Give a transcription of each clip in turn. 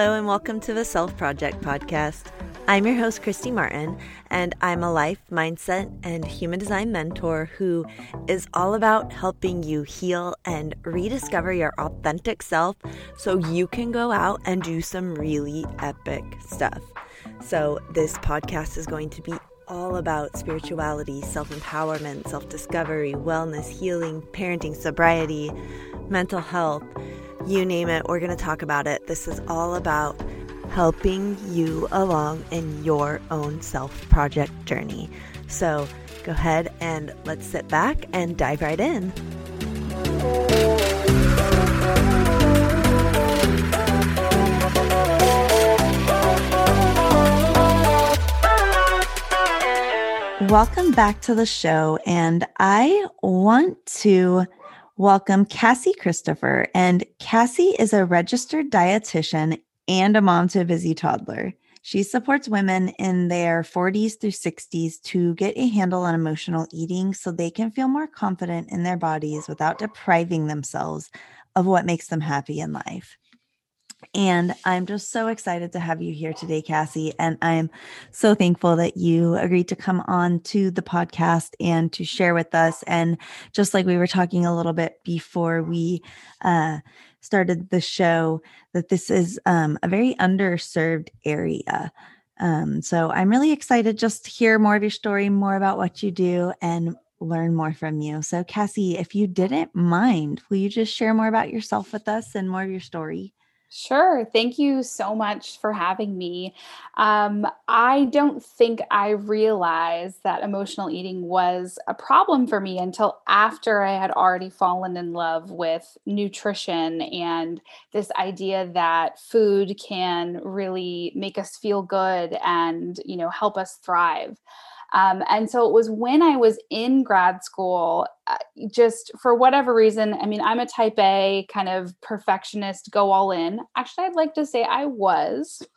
Hello, and welcome to the Self Project Podcast. I'm your host, Kristy Martin, and I'm a life, mindset, and human design mentor who is all about helping you heal and rediscover your authentic self so you can go out and do some really epic stuff. So, this podcast is going to be all about spirituality, self empowerment, self discovery, wellness, healing, parenting, sobriety, mental health you name it, we're going to talk about it. This is all about helping you along in your own self project journey. So go ahead and let's sit back and dive right in. Welcome back to the show. And I want to welcome Cassie Christopher. And Cassie is a registered dietitian and a mom to a busy toddler. She supports women in their 40s through 60s to get a handle on emotional eating so they can feel more confident in their bodies without depriving themselves of what makes them happy in life. And I'm just so excited to have you here today, Cassie. And I'm so thankful that you agreed to come on to the podcast and to share with us. And just like we were talking a little bit before we uh, started the show, that this is um, a very underserved area. Um, so I'm really excited just to hear more of your story, more about what you do, and learn more from you. So, Cassie, if you didn't mind, will you just share more about yourself with us and more of your story? Sure. Thank you so much for having me. Um, I don't think I realized that emotional eating was a problem for me until after I had already fallen in love with nutrition and this idea that food can really make us feel good and, you know, help us thrive. Um, and so it was when I was in grad school, uh, just for whatever reason. I mean, I'm a type A kind of perfectionist, go all in. Actually, I'd like to say I was.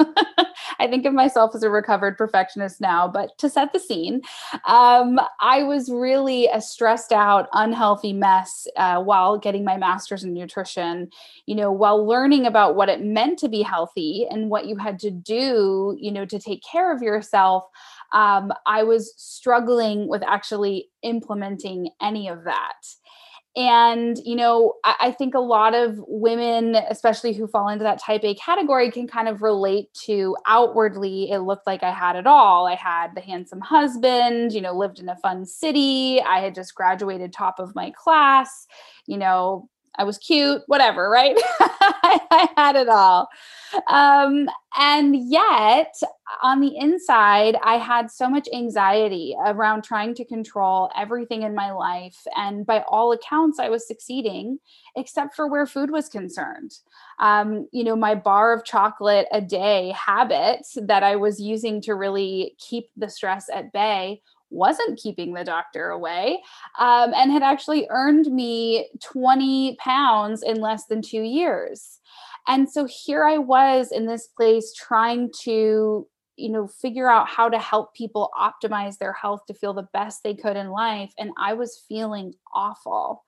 I think of myself as a recovered perfectionist now, but to set the scene, um, I was really a stressed out, unhealthy mess uh, while getting my master's in nutrition, you know, while learning about what it meant to be healthy and what you had to do, you know, to take care of yourself um, I was struggling with actually implementing any of that. And, you know, I, I, think a lot of women, especially who fall into that type A category, can kind of relate to outwardly, it looked like I had it all. I had the handsome husband, you know, lived in a fun city. I had just graduated top of my class, you know, I was cute, whatever, right? I had it all. Um, and yet, on the inside, I had so much anxiety around trying to control everything in my life. And by all accounts, I was succeeding, except for where food was concerned. Um, you know, my bar of chocolate a day habit that I was using to really keep the stress at bay wasn't keeping the doctor away um, and had actually earned me 20 pounds in less than two years. And so here I was in this place trying to, you know, figure out how to help people optimize their health to feel the best they could in life. And I was feeling awful.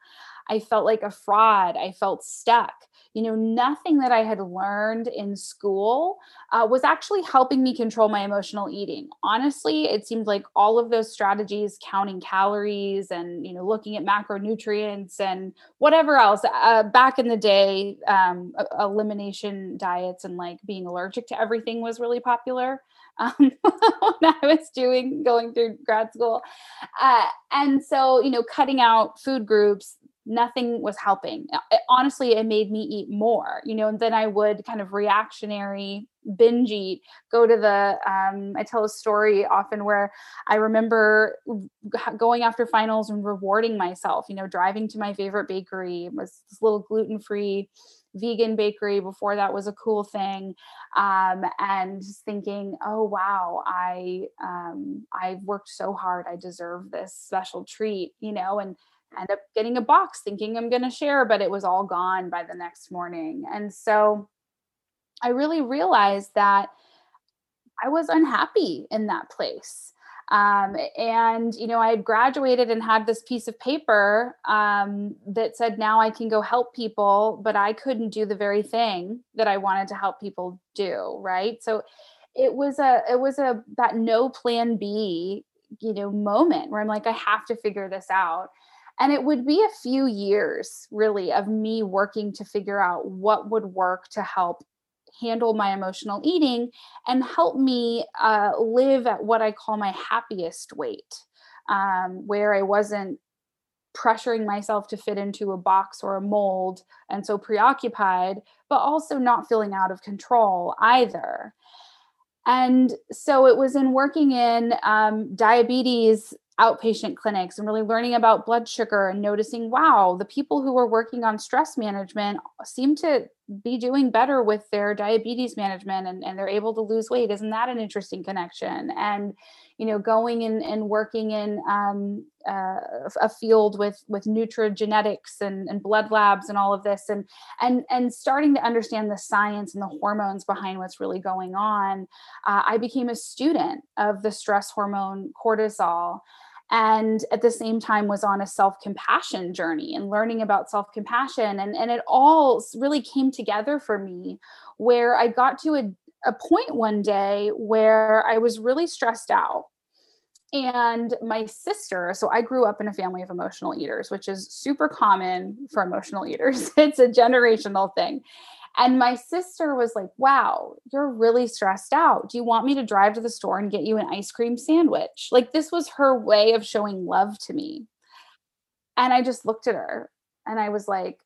I felt like a fraud. I felt stuck you know, nothing that I had learned in school uh, was actually helping me control my emotional eating. Honestly, it seemed like all of those strategies, counting calories and, you know, looking at macronutrients and whatever else, uh, back in the day, um, elimination diets and like being allergic to everything was really popular. Um, when I was doing going through grad school. Uh, and so, you know, cutting out food groups, nothing was helping. It, honestly, it made me eat more, you know, and then I would kind of reactionary binge eat, go to the, um, I tell a story often where I remember going after finals and rewarding myself, you know, driving to my favorite bakery, it was this little gluten free vegan bakery before that was a cool thing um, and thinking oh wow i um, i worked so hard i deserve this special treat you know and end up getting a box thinking I'm going to share, but it was all gone by the next morning. And so I really realized that I was unhappy in that place. Um, and, you know, I had graduated and had this piece of paper um, that said, now I can go help people, but I couldn't do the very thing that I wanted to help people do. Right. So it was a, it was a, that no plan B, you know, moment where I'm like, I have to figure this out. And it would be a few years really of me working to figure out what would work to help handle my emotional eating and help me uh, live at what I call my happiest weight, um, where I wasn't pressuring myself to fit into a box or a mold and so preoccupied, but also not feeling out of control either. And so it was in working in um, diabetes outpatient clinics and really learning about blood sugar and noticing wow the people who are working on stress management seem to be doing better with their diabetes management and, and they're able to lose weight. Isn't that an interesting connection? And you know going and, and working in um, uh, a field with with nutrigenetics and, and blood labs and all of this and and and starting to understand the science and the hormones behind what's really going on uh, i became a student of the stress hormone cortisol and at the same time was on a self-compassion journey and learning about self-compassion. And, and it all really came together for me where i got to a, a point one day where i was really stressed out and my sister so i grew up in a family of emotional eaters which is super common for emotional eaters it's a generational thing and my sister was like, Wow, you're really stressed out. Do you want me to drive to the store and get you an ice cream sandwich? Like, this was her way of showing love to me. And I just looked at her and I was like,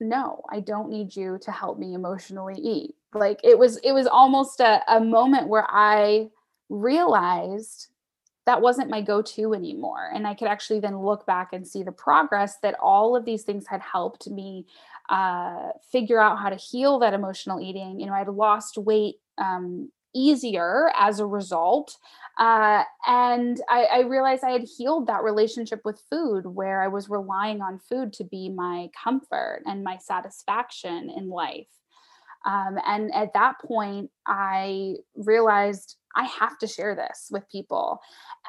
No, I don't need you to help me emotionally eat. Like, it was, it was almost a, a moment where I realized that wasn't my go to anymore. And I could actually then look back and see the progress that all of these things had helped me uh, figure out how to heal that emotional eating. You know, I'd lost weight um, easier as a result. Uh, and I, I, realized I had healed that relationship with food where I was relying on food to be my comfort and my satisfaction in life. Um, and at that point, I realized I have to share this with people.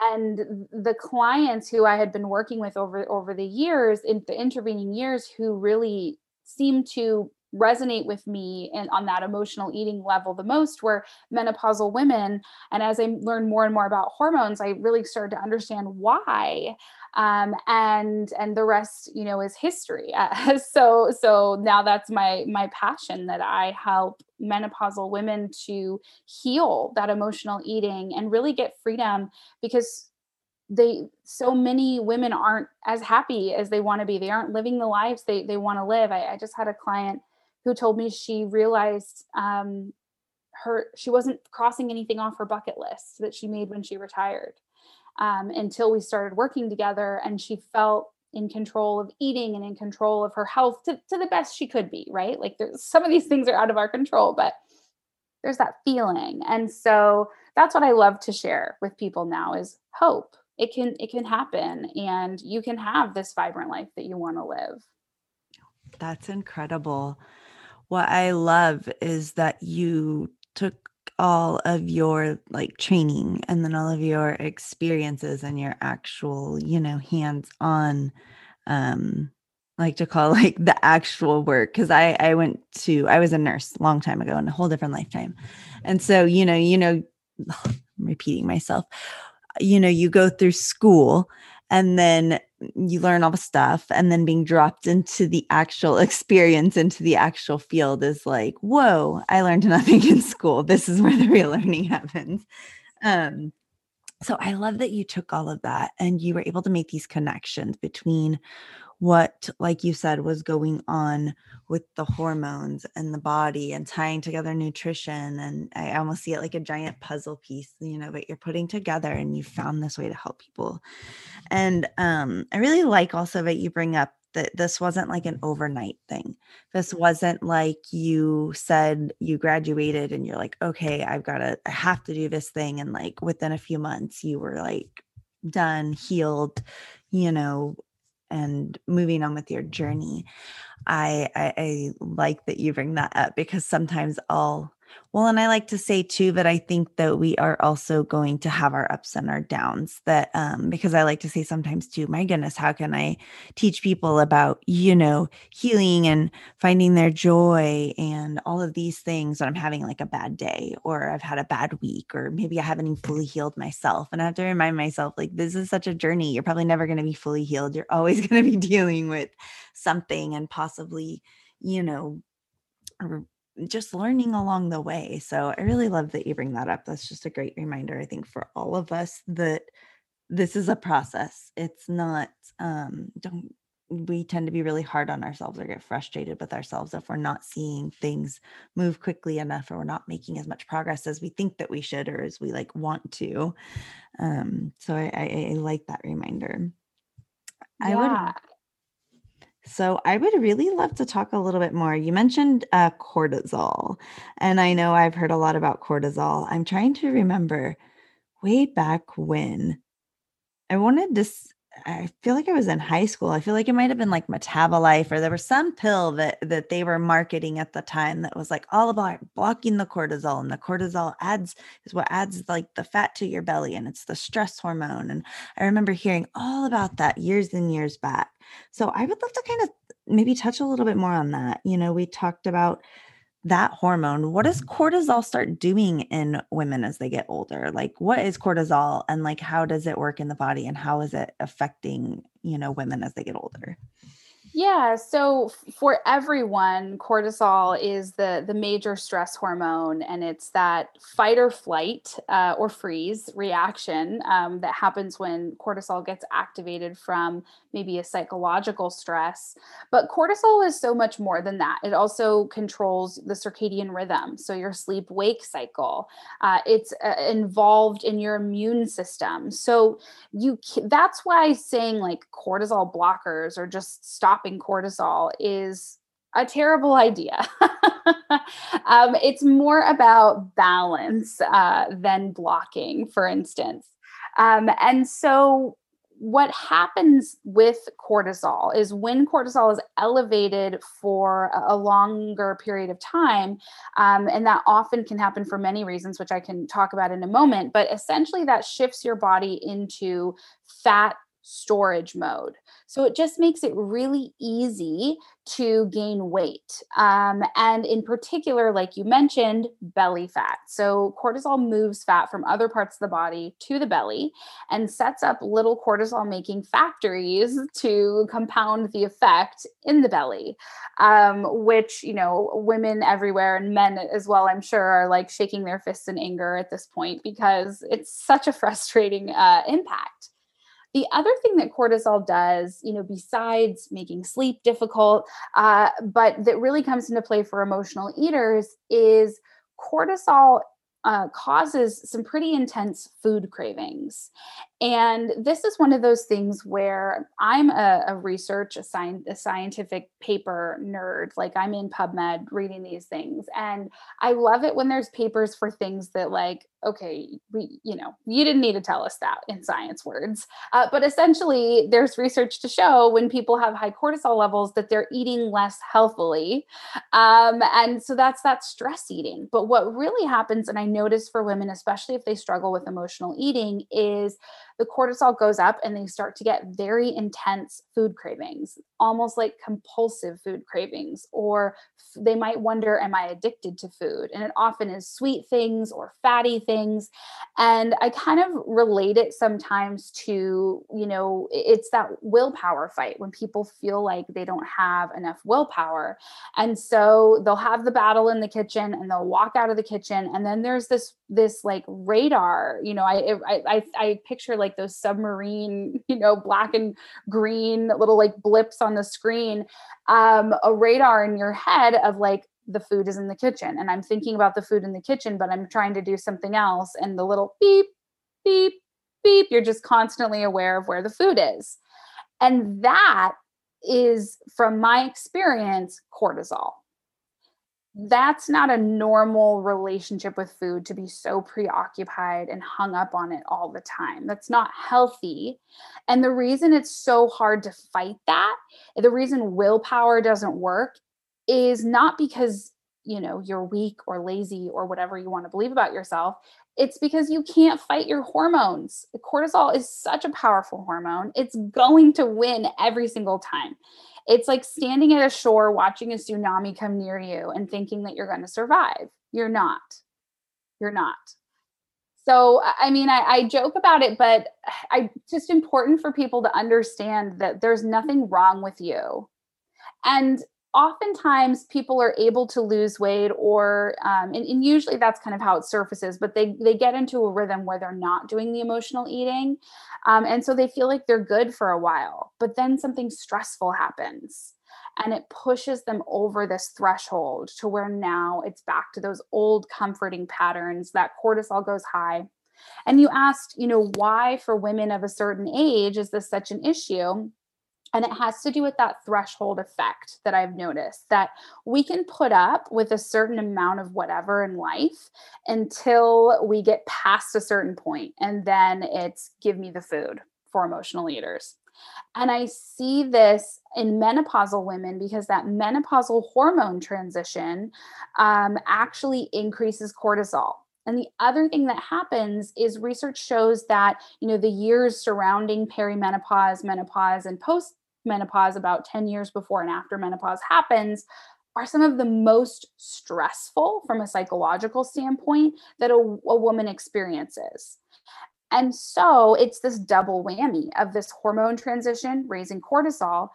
And the clients who I had been working with over over the years, in the intervening years, who really seemed to resonate with me and on that emotional eating level the most were menopausal women and as i learned more and more about hormones i really started to understand why um, and and the rest you know is history uh, so so now that's my my passion that i help menopausal women to heal that emotional eating and really get freedom because they so many women aren't as happy as they want to be. They aren't living the lives they they want to live. I, I, just had a client who told me she realized um, her she wasn't crossing anything off her bucket list that she made when she retired um, until we started working together and she felt in control of eating and in control of her health to, to the best she could be right? Like there's some of these things are out of our control but there's that feeling. And so that's what i love to share with people now is hope. It can it can happen and you can have this vibrant life that you want to live. That's incredible. What i love is that you took all of your like training and then all of your experiences and your actual you know hands on um like to call like the actual work. Because i i went to i was a nurse a long time ago in a whole different lifetime. And so you know you know I'm repeating myself. You know, you go through school and then you learn all the stuff and then being dropped into the actual experience into the actual field is like whoa i learned nothing in school. This is where the real learning happens. Um so i love that you took all of that and you were able to make these connections between what, like you said, was going on with the hormones and the body and tying together nutrition. And I almost see it like a giant puzzle piece, you know, that you're putting together and you found this way to help people. And um, I really like also that you bring up that this wasn't like an overnight thing. This mm-hmm. wasn't like you said you graduated and you're like, okay, I've got to, I have to do this thing. And like within a few months, you were like done, healed, you know, and moving on with your journey. I, I, I like that you bring that up because sometimes I'll Well, and I like to say too that I think that we are also going to have our ups and our downs. That um, because I like to say sometimes too, my goodness, how can I teach people about, you know, healing and finding their joy and all of these things when I'm having like a bad day or I've had a bad week or maybe I haven't fully healed myself. And I have to remind myself, like, this is such a journey. You're probably never going to be fully healed. You're always going to be dealing with something and possibly, you know, just learning along the way. So I really love that you bring that up. That's just a great reminder, I think, for all of us that this is a process. It's not, um, don't, we tend to be really hard on ourselves or get frustrated with ourselves if we're not seeing things move quickly enough or we're not making as much progress as we think that we should or as we like want to. Um, so I, I, I like that reminder. Yeah. I would so I would really love to talk a little bit more. You mentioned uh, cortisol, and I know I've heard a lot about cortisol. I'm trying to remember way back when I wanted to. I feel like I was in high school. I feel like it might have been like Metabolife, or there was some pill that that they were marketing at the time that was like all about blocking the cortisol, and the cortisol adds is what adds like the fat to your belly, and it's the stress hormone. And I remember hearing all about that years and years back. So I would love to kind of maybe touch a little bit more on that. You know, we talked about that hormone what does mm-hmm. cortisol start doing in women as they get older? Like what is cortisol and like how does it work in the body and how is it affecting you know women as they get older yeah, so for everyone, cortisol is the the major stress hormone, and it's that fight or flight uh, or freeze reaction um, that happens when cortisol gets activated from maybe a psychological stress. But cortisol is so much more than that. It also controls the circadian rhythm, so your sleep wake cycle. Uh, it's uh, involved in your immune system. So you that's why saying like cortisol blockers or just stopping cortisol is a terrible idea. um, it's more about balance uh, than blocking, for instance. Um, and so what happens with cortisol is when cortisol is elevated for a longer period of time, um, and that often can happen for many reasons, which I can talk about in a moment, but essentially that shifts your body into fat storage mode. So it just makes it really easy to gain weight. Um, and in particular, like you mentioned, belly fat. So cortisol moves fat from other parts of the body to the belly and sets up little cortisol making factories to compound the effect in the belly, um, which, you know, women everywhere and men as well, I'm sure, are like shaking their fists in anger at this point because it's such a frustrating uh, impact. The other thing that cortisol does, you know, besides making sleep difficult, uh, but that really comes into play for emotional eaters is cortisol uh, causes some pretty intense food cravings. And this is one of those things where I'm a, a research, a, sci- a scientific paper nerd. Like I'm in PubMed reading these things. And I love it when there's papers for things that, like, okay, we, you know, you didn't need to tell us that in science words. Uh, but essentially, there's research to show when people have high cortisol levels that they're eating less healthily. Um, and so that's that stress eating. But what really happens, and I notice for women, especially if they struggle with emotional eating, is the cortisol goes up and they start to get very intense food cravings, almost like compulsive food cravings. Or they might wonder, Am I addicted to food? And it often is sweet things or fatty things. And I kind of relate it sometimes to, you know, it's that willpower fight when people feel like they don't have enough willpower. And so they'll have the battle in the kitchen and they'll walk out of the kitchen. And then there's this, this like radar, you know, I, I, I, I picture like like those submarine, you know, black and green little like blips on the screen, um, a radar in your head of like, the food is in the kitchen and I'm thinking about the food in the kitchen, but I'm trying to do something else. And the little beep, beep, beep, you're just constantly aware of where the food is. And that is, from my experience, cortisol that's not a normal relationship with food to be so preoccupied and hung up on it all the time. That's not healthy. And the reason it's so hard to fight that, the reason willpower doesn't work is not because you know you're weak or lazy or whatever you want to believe about yourself it's because you can't fight your hormones cortisol is such a powerful hormone it's going to win every single time it's like standing at a shore watching a tsunami come near you and thinking that you're going to survive. You're not. You're not. So i mean I, I, joke about it but i just important for people to understand that there's nothing wrong with you. And oftentimes people are able to lose weight or um, and, and, usually that's kind of how it surfaces but they they get into a rhythm where they're not doing the emotional eating um, and so they feel like they're good for a while but then something stressful happens and it pushes them over this threshold to where now it's back to those old comforting patterns that cortisol goes high. And you asked you know why for women of a certain age is this such an issue and it has to do with that threshold effect that I've noticed that we can put up with a certain amount of whatever in life until we get past a certain point, And then it's give me the food for emotional eaters. And I see this in menopausal women because that menopausal hormone transition um, actually increases cortisol. And the other thing that happens is research shows that, you know, the years surrounding perimenopause, menopause, and post menopause, about 10 years before and after menopause happens, are some of the most stressful from a psychological standpoint that a, a woman experiences. And so it's this double whammy of this hormone transition, raising cortisol,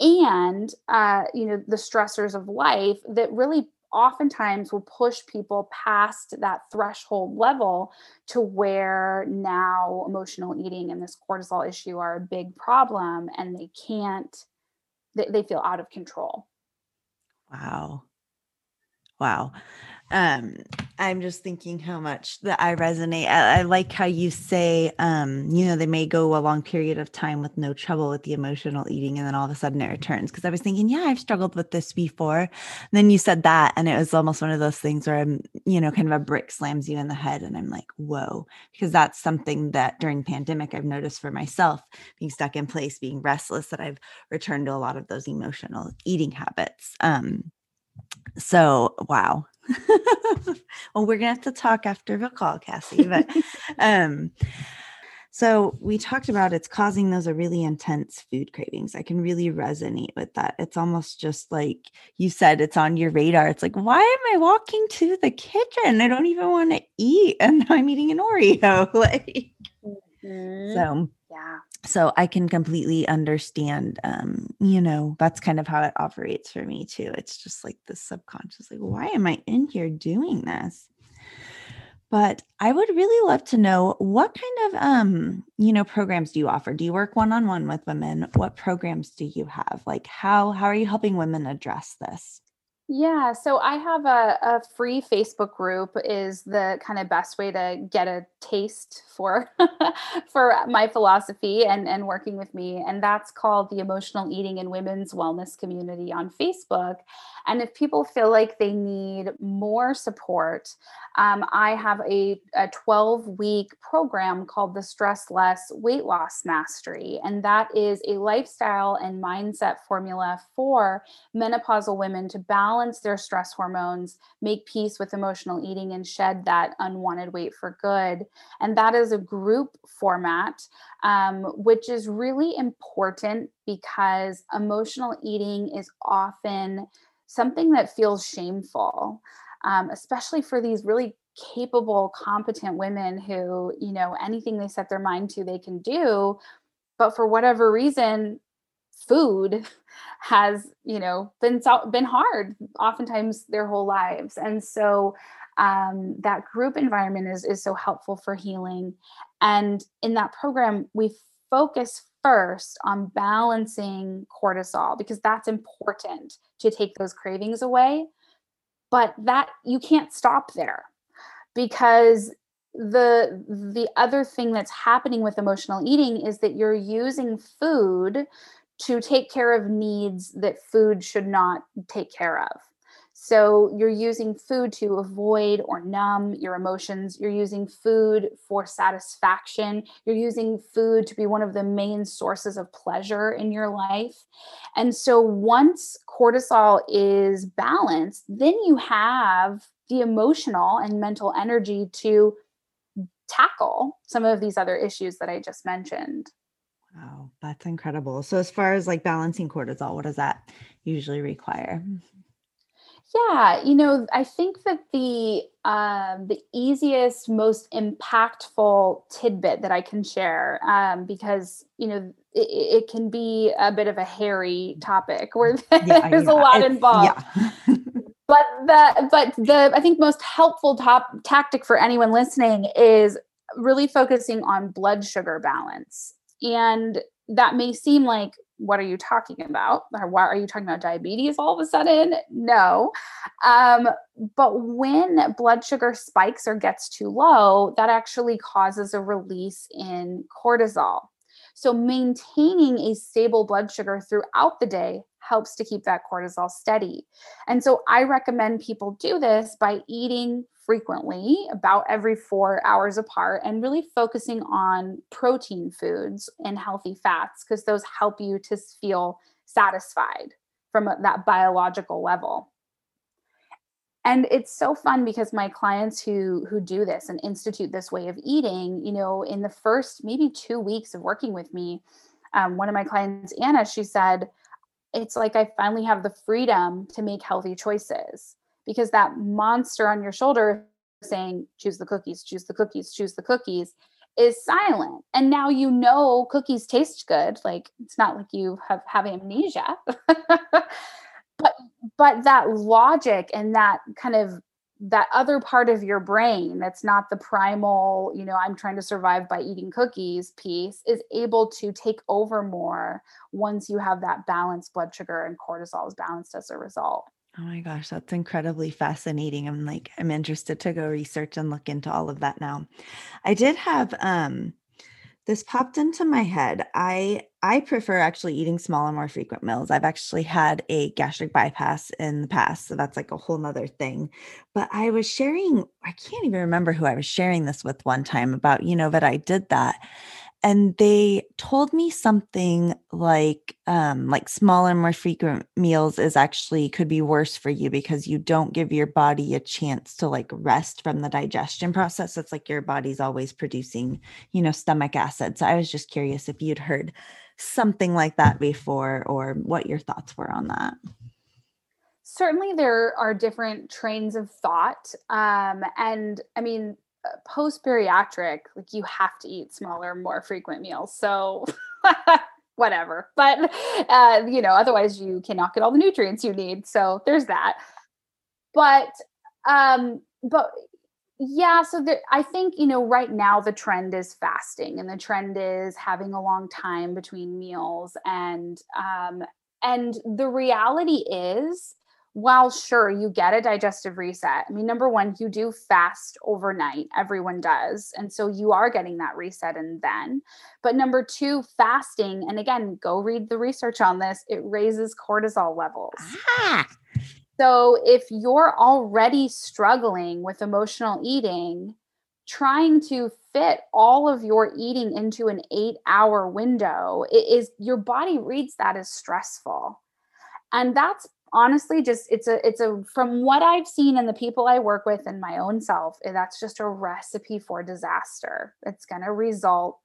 and uh, you know the stressors of life that really oftentimes will push people past that threshold level to where now emotional eating and this cortisol issue are a big problem and they can't they, they feel out of control. Wow. Wow um i'm just thinking how much that i resonate. I, I, like how you say um you know they may go a long period of time with no trouble with the emotional eating and then all of a sudden it returns. Because i was thinking yeah i've struggled with this before. And then you said that and it was almost one of those things where i'm you know kind of a brick slams you in the head and i'm like whoa. Because that's something that during pandemic i've noticed for myself being stuck in place being restless that i've returned to a lot of those emotional eating habits. Um so wow well, we're gonna have to talk after the call, Cassie. But um, so we talked about it's causing those really intense food cravings. I can really resonate with that. It's almost just like you said, it's on your radar. It's like, why am I walking to the kitchen? I don't even want to eat, and I'm eating an Oreo. like, mm-hmm. so yeah. So i can completely understand um you know that's kind of how it operates for me too. It's just like the subconscious like why am i in here doing this? But i would really love to know what kind of um you know programs do you offer? Do you work one-on-one with women? What programs do you have? Like how how are you helping women address this yeah, so I have a, a free Facebook group is the kind of best way to get a taste for for my philosophy and and working with me and that's called the Emotional Eating and Women's Wellness Community on Facebook. And if people feel like they need more support, um, I have a, a 12 week program called the Stress Less Weight Loss Mastery. And that is a lifestyle and mindset formula for menopausal women to balance their stress hormones, make peace with emotional eating, and shed that unwanted weight for good. And that is a group format, um, which is really important because emotional eating is often something that feels shameful, um, especially for these really capable, competent women who, you know, anything they set their mind to, they can do. But for whatever reason, food has, you know, been been hard, oftentimes their whole lives, and so um, that group environment is is so helpful for healing. And in that program, we focus first on balancing cortisol because that's important to take those cravings away. But that you can't stop there because the the other thing that's happening with emotional eating is that you're using food to take care of needs that food should not take care of. So you're using food to avoid or numb your emotions. You're using food for satisfaction. You're using food to be one of the main sources of pleasure in your life. And so once cortisol is balanced, then you have the emotional and mental energy to tackle some of these other issues that I just mentioned. Wow, that's incredible. So, as far as like balancing cortisol, what does that usually require? Yeah, you know, I think that the um, the easiest, most impactful tidbit that I can share, um, because you know it, it, can be a bit of a hairy topic where there's yeah. a lot involved. Yeah. but the but the I think most helpful top tactic for anyone listening is really focusing on blood sugar balance, and that may seem like what are you talking about? Or why are you talking about diabetes all of a sudden? No. Um, but when blood sugar spikes or gets too low, that actually causes a release in cortisol. So maintaining a stable blood sugar throughout the day helps to keep that cortisol steady. And so I recommend people do this by eating frequently, about every four hours apart, and really focusing on protein foods and healthy fats because those help you to feel satisfied from that biological level. And it's so fun because my clients who who do this and institute this way of eating, you know, in the first maybe two weeks of working with me, um, one of my clients, Anna, she said, "It's like I finally have the freedom to make healthy choices." Because that monster on your shoulder saying choose the cookies choose the cookies choose the cookies is silent. And now you know cookies taste good. Like it's not like you have have amnesia. But but that logic and that kind of that other part of your brain that's not the primal you know i'm trying to survive by eating cookies piece is able to take over more once you have that balanced blood sugar and cortisol is balanced as a result Oh my gosh, that's incredibly fascinating. I'm like, I'm interested to go research and look into all of that now. I did have um this popped into my head. I I prefer actually eating smaller, more frequent meals. I've actually had a gastric bypass in the past, so that's like a whole nother thing. But I was sharing, I can't even remember who I was sharing this with one time about, you know, that I did that and they told me something like um like smaller more frequent meals is actually could be worse for you because you don't give your body a chance to like rest from the digestion process. It's like your body's always producing you know stomach acid. So i was just curious if you'd heard something like that before or what your thoughts were on that. Certainly there are different trains of thought um and i mean post bariatric, like you have to eat smaller, more frequent meals. So whatever. But uh, you know, otherwise you cannot get all the nutrients you need. So there's that. But um, but yeah, so there, I think you know right now the trend is fasting, and the trend is having a long time between meals, and um, and the reality is while sure you get a digestive reset, I mean, number one, you do fast overnight. Everyone does. And so you are getting that reset and then. But number two, fasting, and again, go read the research on this, it raises cortisol levels. Ah. So if you're already struggling with emotional eating, trying to fit all of your eating into an eight hour window, it is your body reads that as stressful. And that's honestly just it's a it's a from what i've seen and the people i work with and my own self eh, that's just a recipe for disaster. It's going to result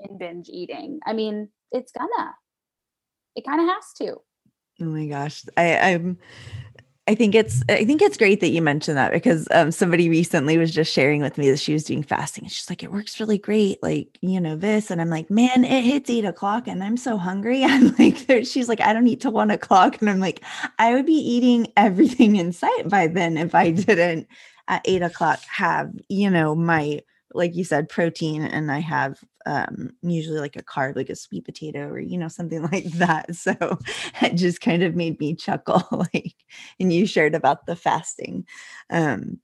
in binge eating. I mean it's gonna. It kind of has to. Oh my gosh. I i'm I think it's I think it's great that you mentioned that because um, somebody recently was just sharing with me that she was doing fasting. She's like, it works really great, like you know this, and I'm like, man, it hits eight o'clock and I'm so hungry. I'm like, she's like, I don't eat till one o'clock, and I'm like, I would be eating everything in sight by then if I didn't at eight o'clock have you know my like you said, protein, and I have um, usually like a carb, like a sweet potato or, you know, something like that. So it just kind of made me chuckle. like, and you shared about the fasting. Um,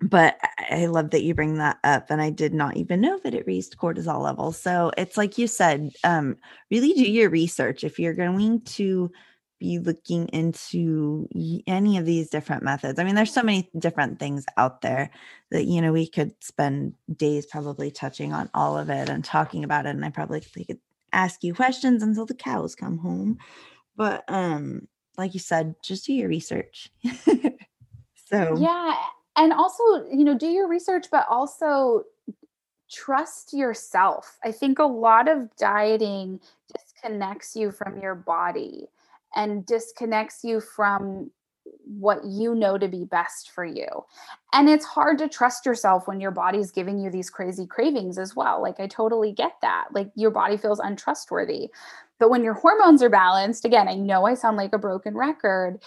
but I love that you bring that up. And I did not even know that it raised cortisol levels. So it's like you said, um, really do your research. If you're going to be looking into any of these different methods. I mean, there's so many different things out there that, you know, we could spend days probably touching on all of it and talking about it. And I probably could ask you questions until the cows come home. But um, like you said, just do your research. so yeah. And also, you know, do your research, but also trust yourself. I think a lot of dieting disconnects you from your body and disconnects you from what you know to be best for you. And it's hard to trust yourself when your body's giving you these crazy cravings as well. Like, I totally get that. Like, your body feels untrustworthy. But when your hormones are balanced, again, I know I sound like a broken record.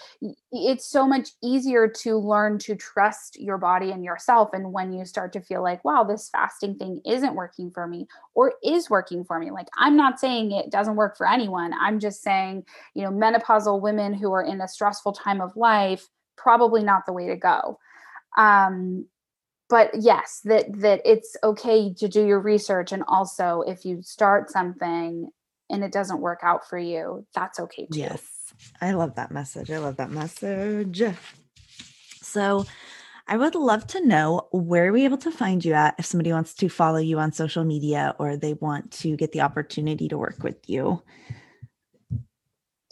It's so much easier to learn to trust your body and yourself. And when you start to feel like, wow, this fasting thing isn't working for me or is working for me, like I'm not saying it doesn't work for anyone. I'm just saying, you know, menopausal women who are in a stressful time of life, probably not the way to go. Um, but yes that that it's okay to do your research and also if you start something and it doesn't work out for you, that's okay too. Yes. I love that message. I love that message. So, I would love to know where are we able to find you at if somebody wants to follow you on social media or they want to get the opportunity to work with you.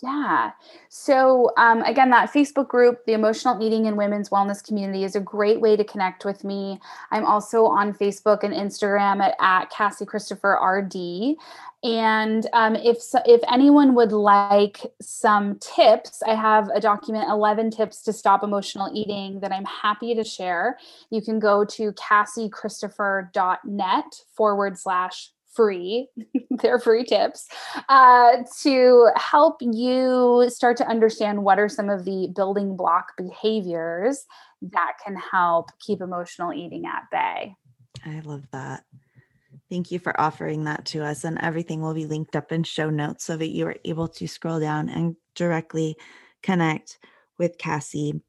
Yeah. So, um, again, that Facebook group, the Emotional Eating and Women's Wellness Community, is a great way to connect with me. I'm also on Facebook and Instagram at, at Cassie Christopher RD. And um, if if anyone would like some tips, I have a document 11 tips to stop emotional eating that I'm happy to share. You can go to cassiechristopher.net forward slash free they're free tips uh, to help you start to understand what are some of the building block behaviors that can help keep emotional eating at bay i love that thank you for offering that to us and everything will be linked up in show notes so that you are able to scroll down and directly connect with cassie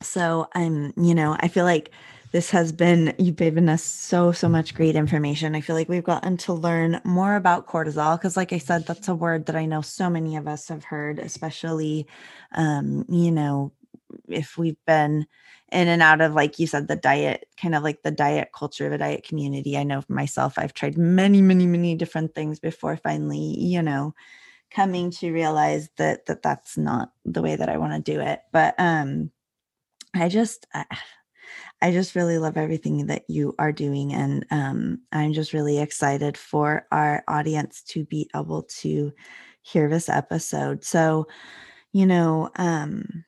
so i'm you know i feel like this has been, you've given us so, so much great information. I feel like we've gotten to learn more about cortisol because, like I said, that's a word that I know so many of us have heard, especially, um, you know, if we've been in and out of, like you said, the diet, kind of like the diet culture of a diet community. I know for myself, I've tried many, many, many different things before finally, you know, coming to realize that that that's not the way that I want to do it. But um I just I, I just really love everything that you are doing. And um, I'm just really excited for our audience to be able to hear this episode. So, you know, um,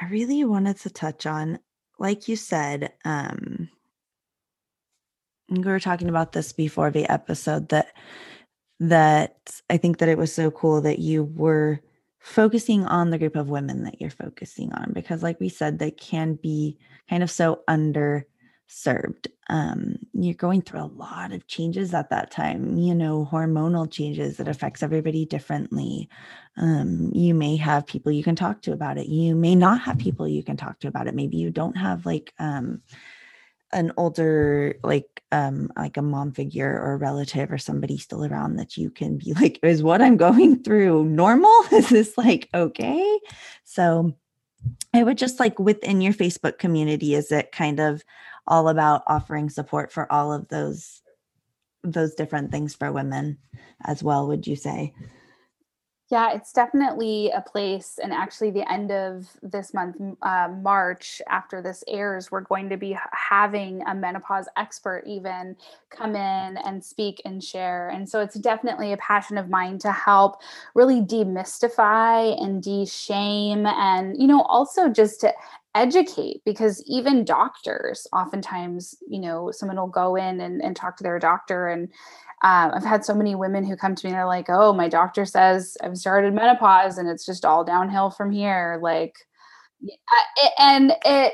I really wanted to touch on, like you said, um, we were talking about this before the episode that that I think that it was so cool that you were focusing on the group of women that you're focusing on because like we said they can be kind of so underserved um, you're going through a lot of changes at that time you know hormonal changes that affects everybody differently. Um, you may have people you can talk to about it. You may not have people you can talk to about it. Maybe you don't have like um, an older like um like a mom figure or a relative or somebody still around that you can be like is what i'm going through normal? Is this like okay? So i would just like within your facebook community is it kind of all about offering support for all of those those different things for women as well would you say yeah, it's definitely a place. And actually, the end of this month, uh, March, after this airs, we're going to be having a menopause expert even come in and speak and share. And so it's definitely a passion of mine to help really demystify and de shame and, you know, also just to educate because even doctors oftentimes you know someone will go in and, and talk to their doctor and um, I've had so many women who come to me and they're like, oh, my doctor says I've started menopause and it's just all downhill from here. Like, and it,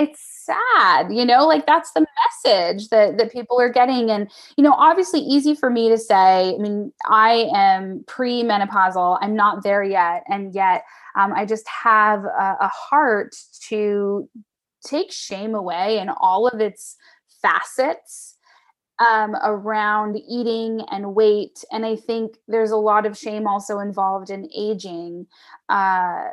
it's sad, you know, like that's the message that, that people are getting. And, you know, obviously easy for me to say, I mean, I am pre-menopausal, I'm not there yet. And yet um, I just have a, a heart to take shame away in all of its facets um, around eating and weight. And I think there's a lot of shame also involved in aging. Uh,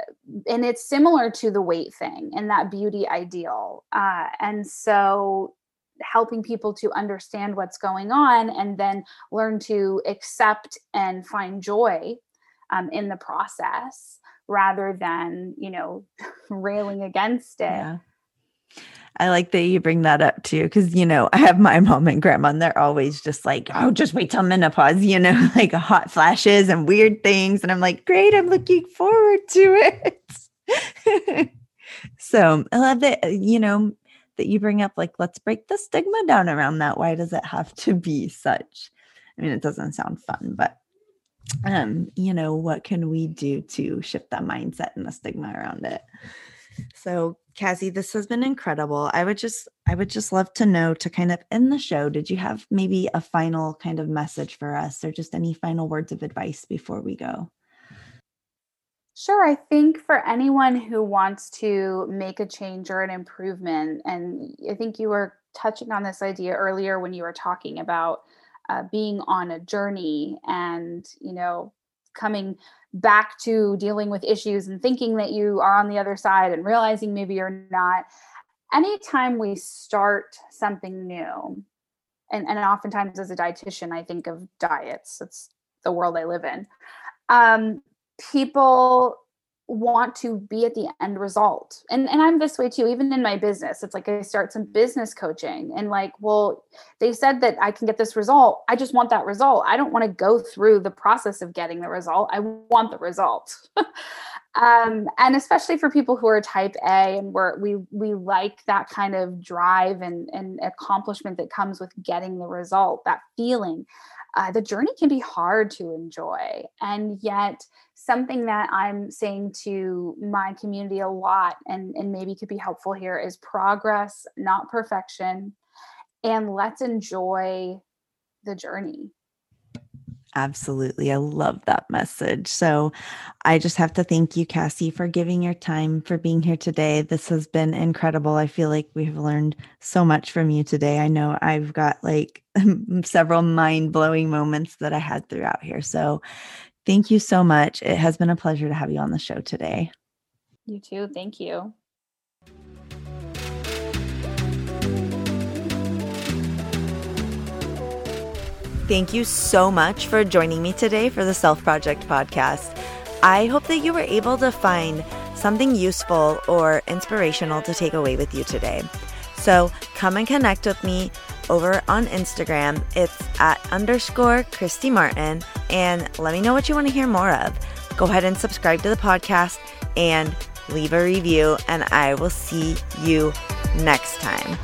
and it's similar to the weight thing and that beauty ideal. Uh, and so helping people to understand what's going on and then learn to accept and find joy um, in the process rather than, you know, railing against it. Yeah I like that you bring that up too, because you know I have my mom and grandma, and they're always just like, "Oh, just wait till menopause," you know, like hot flashes and weird things, and I'm like, "Great, I'm looking forward to it." so I love that uh, you know that you bring up like, let's break the stigma down around that. Why does it have to be such? I mean, it doesn't sound fun, but um, you know, what can we do to shift that mindset and the stigma around it? So Cassie, this has been incredible. I would just I would just love to know to kind of end the show. Did you have maybe a final kind of message for us or just any final words of advice before we go? Sure. I think for anyone who wants to make a change or an improvement, and I think you were touching on this idea earlier when you were talking about uh, being on a journey and, you know, coming back to dealing with issues and thinking that you are on the other side and realizing maybe you're not. Anytime we start something new, and, and oftentimes as a dietitian, I think of diets. It's the world I live in. Um, people want to be at the end result. And and I'm this way too, even in my business. It's like I start some business coaching and like, well, they said that I can get this result. I just want that result. I don't want to go through the process of getting the result. I want the result. um, and especially for people who are type A and we're, we we like that kind of drive and, and accomplishment that comes with getting the result, that feeling. Uh, the journey can be hard to enjoy. And yet something that I'm saying to my community a lot and, and maybe could be helpful here is progress, not perfection. And let's enjoy the journey. Absolutely. I love that message. So I just have to thank you, Cassie, for giving your time, for being here today. This has been incredible. I feel like we've learned so much from you today. I know I've got like several mind blowing moments that I had throughout here. So Thank you so much. It has been a pleasure to have you on the show today. You too. Thank you. Thank you so much for joining me today for the Self Project podcast. I hope that you were able to find something useful or inspirational to take away with you today. So come and connect with me over on Instagram. It's at underscore Kristy Martin and let me know what you want to hear more of. Go ahead and subscribe to the podcast and leave a review, and I will see you next time.